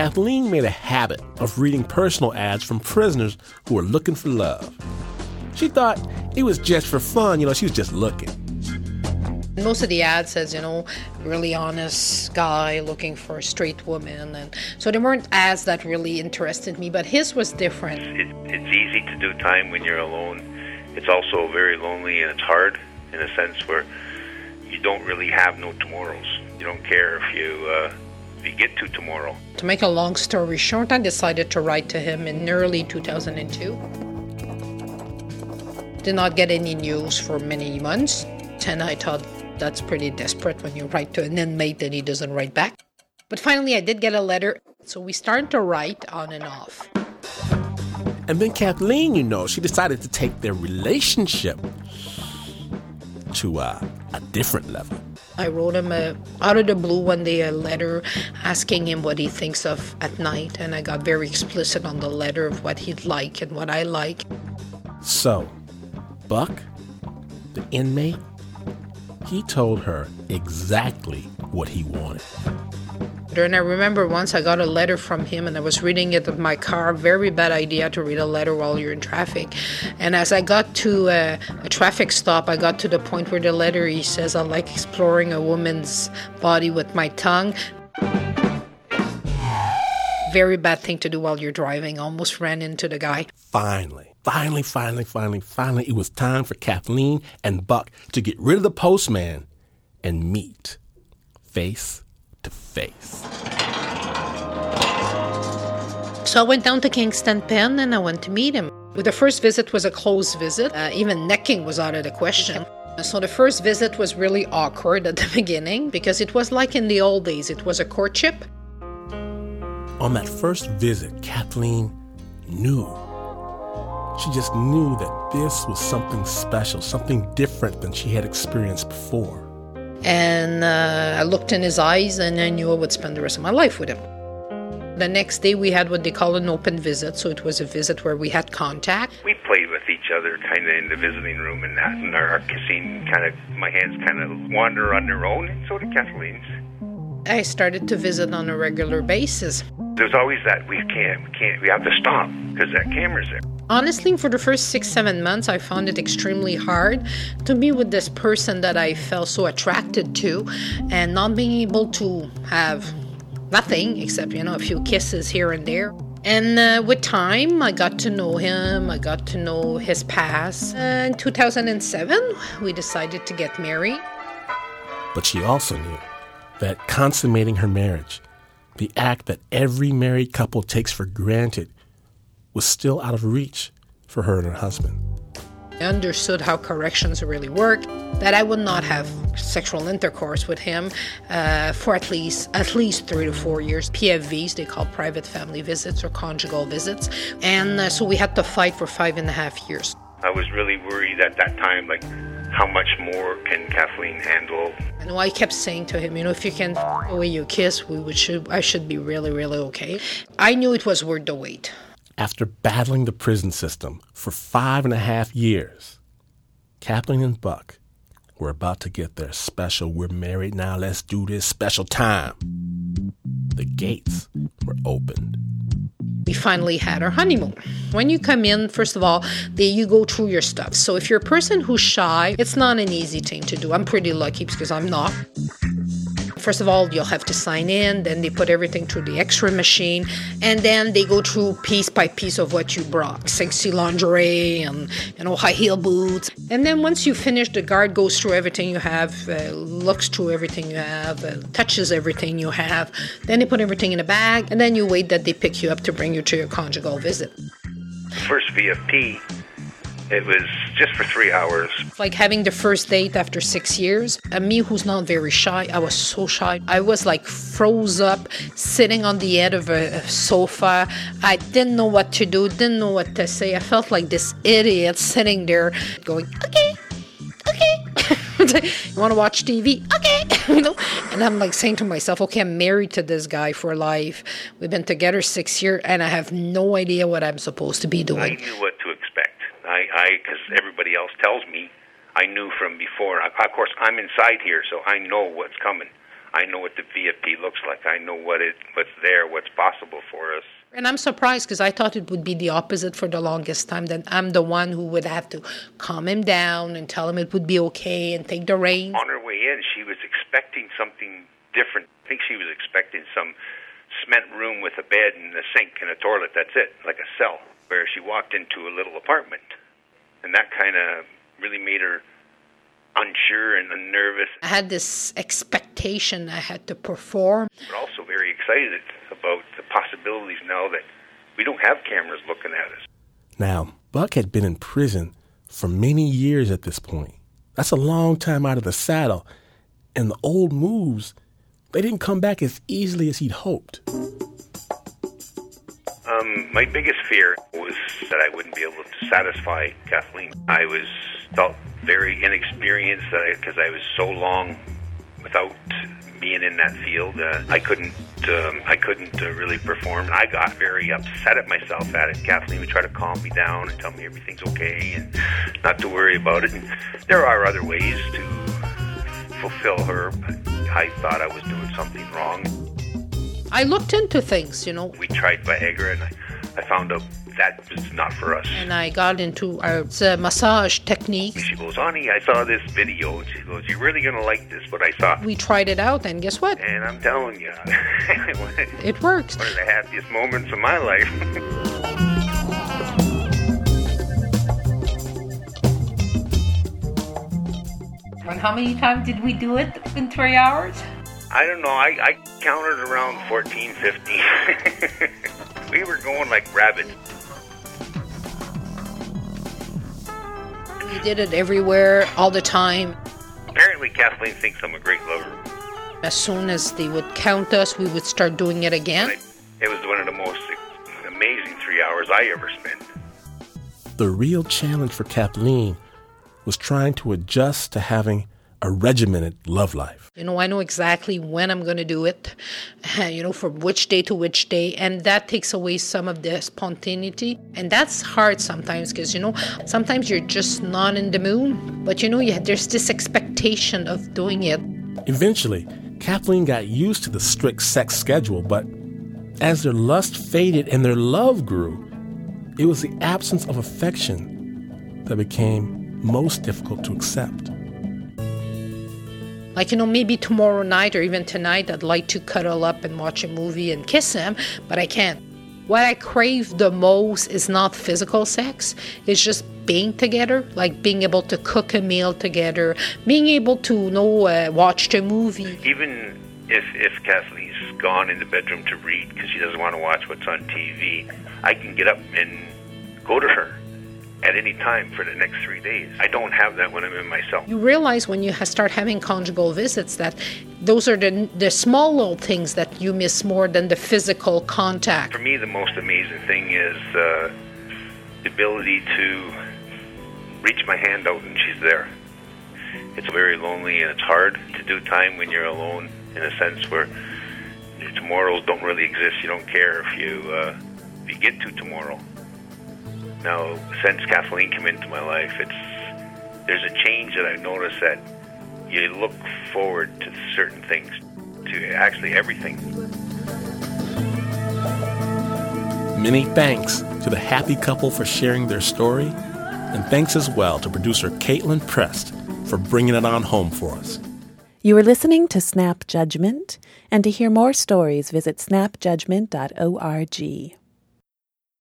Kathleen made a habit of reading personal ads from prisoners who were looking for love. She thought it was just for fun, you know, she was just looking. Most of the ad says, you know, really honest guy looking for a straight woman, and so there weren't ads that really interested me. But his was different. It, it's easy to do time when you're alone. It's also very lonely and it's hard in a sense where you don't really have no tomorrows. You don't care if you uh, if you get to tomorrow. To make a long story short, I decided to write to him in early 2002. Did not get any news for many months, and I thought that's pretty desperate when you write to an inmate and he doesn't write back. But finally, I did get a letter, so we started to write on and off. And then Kathleen, you know, she decided to take their relationship to uh, a different level. I wrote him a, out of the blue one day a letter asking him what he thinks of at night, and I got very explicit on the letter of what he'd like and what I like. So, Buck, the inmate, he told her exactly what he wanted. And I remember once I got a letter from him and I was reading it in my car. Very bad idea to read a letter while you're in traffic. And as I got to a, a traffic stop, I got to the point where the letter he says, I like exploring a woman's body with my tongue. Very bad thing to do while you're driving. Almost ran into the guy. Finally, finally, finally, finally, finally, it was time for Kathleen and Buck to get rid of the postman and meet face to face. So I went down to Kingston Pen and I went to meet him. The first visit was a close visit. Uh, even necking was out of the question. So the first visit was really awkward at the beginning because it was like in the old days. It was a courtship. On that first visit, Kathleen knew. She just knew that this was something special, something different than she had experienced before. And uh, I looked in his eyes and I knew I would spend the rest of my life with him. The next day, we had what they call an open visit. So it was a visit where we had contact. We played with each other kind of in the visiting room and that, and our kissing kind of, my hands kind of wander on their own, and so did Kathleen's. I started to visit on a regular basis. There's always that we can't, we can't, we have to stop because that camera's there. Honestly, for the first six, seven months, I found it extremely hard to be with this person that I felt so attracted to and not being able to have nothing except, you know, a few kisses here and there. And uh, with time, I got to know him, I got to know his past. Uh, in 2007, we decided to get married. But she also knew that consummating her marriage, the act that every married couple takes for granted, was still out of reach for her and her husband. I understood how corrections really work, that I would not have sexual intercourse with him uh, for at least at least three to four years. PFVs, they call private family visits or conjugal visits, and uh, so we had to fight for five and a half years. I was really worried at that time, like, how much more can Kathleen handle? And I kept saying to him, you know, if you can the way you kiss, we would should I should be really really okay. I knew it was worth the wait. After battling the prison system for five and a half years, Kathleen and Buck were about to get their special we're married now, let's do this special time. The gates were opened. We finally had our honeymoon. When you come in, first of all, they, you go through your stuff. So if you're a person who's shy, it's not an easy thing to do. I'm pretty lucky because I'm not. First of all, you'll have to sign in, then they put everything through the x ray machine, and then they go through piece by piece of what you brought sexy lingerie and you know high heel boots. And then once you finish, the guard goes through everything you have, uh, looks through everything you have, uh, touches everything you have. Then they put everything in a bag, and then you wait that they pick you up to bring you to your conjugal visit. First VFP, it was just for three hours. Like having the first date after six years. And me, who's not very shy, I was so shy. I was like froze up, sitting on the edge of a, a sofa. I didn't know what to do, didn't know what to say. I felt like this idiot sitting there going, okay, okay. you want to watch TV? Okay. you know? And I'm like saying to myself, okay, I'm married to this guy for life. We've been together six years, and I have no idea what I'm supposed to be I doing. knew what to. I, because everybody else tells me, I knew from before. I, of course, I'm inside here, so I know what's coming. I know what the VFP looks like. I know what it what's there, what's possible for us. And I'm surprised because I thought it would be the opposite for the longest time. That I'm the one who would have to calm him down and tell him it would be okay and take the reins. On her way in, she was expecting something different. I think she was expecting some cement room with a bed and a sink and a toilet. That's it, like a cell. Where she walked into a little apartment, and that kind of really made her unsure and nervous. I had this expectation I had to perform. But also very excited about the possibilities now that we don't have cameras looking at us. Now, Buck had been in prison for many years at this point. That's a long time out of the saddle. And the old moves, they didn't come back as easily as he'd hoped. Um, my biggest fear was that I wouldn't be able to satisfy Kathleen. I was felt very inexperienced because I, I, was so long without being in that field. Uh, I couldn't um, I couldn't uh, really perform. I got very upset at myself at it. Kathleen would try to calm me down and tell me everything's okay and not to worry about it. And there are other ways to fulfill her, but I thought I was doing something wrong. I looked into things, you know. We tried Viagra, and I, I found out that was not for us. And I got into our uh, massage technique. She goes, Honey, I saw this video. And she goes, You're really going to like this, what I saw. We tried it out, and guess what? And I'm telling you, it works. One of the happiest moments of my life. And how many times did we do it in three hours? I don't know. I, I counted around 14, 15. we were going like rabbits. We did it everywhere, all the time. Apparently, Kathleen thinks I'm a great lover. As soon as they would count us, we would start doing it again. It was one of the most amazing three hours I ever spent. The real challenge for Kathleen was trying to adjust to having a regimented love life. You know, I know exactly when I'm going to do it, you know, from which day to which day. And that takes away some of the spontaneity. And that's hard sometimes because, you know, sometimes you're just not in the mood. But, you know, you, there's this expectation of doing it. Eventually, Kathleen got used to the strict sex schedule, but as their lust faded and their love grew, it was the absence of affection that became most difficult to accept. Like, you know, maybe tomorrow night or even tonight, I'd like to cuddle up and watch a movie and kiss him, but I can't. What I crave the most is not physical sex, it's just being together, like being able to cook a meal together, being able to, you know, uh, watch the movie. Even if, if Kathleen's gone in the bedroom to read because she doesn't want to watch what's on TV, I can get up and go to her at any time for the next three days. I don't have that when I'm in myself. You realize when you start having conjugal visits that those are the, the small little things that you miss more than the physical contact. For me, the most amazing thing is uh, the ability to reach my hand out and she's there. It's very lonely and it's hard to do time when you're alone in a sense where your tomorrows don't really exist. You don't care if you uh, if you get to tomorrow. Now, since Kathleen came into my life, it's there's a change that I've noticed that you look forward to certain things, to actually everything. Many thanks to the happy couple for sharing their story, and thanks as well to producer Kaitlin Prest for bringing it on home for us. You are listening to Snap Judgment, and to hear more stories, visit snapjudgment.org.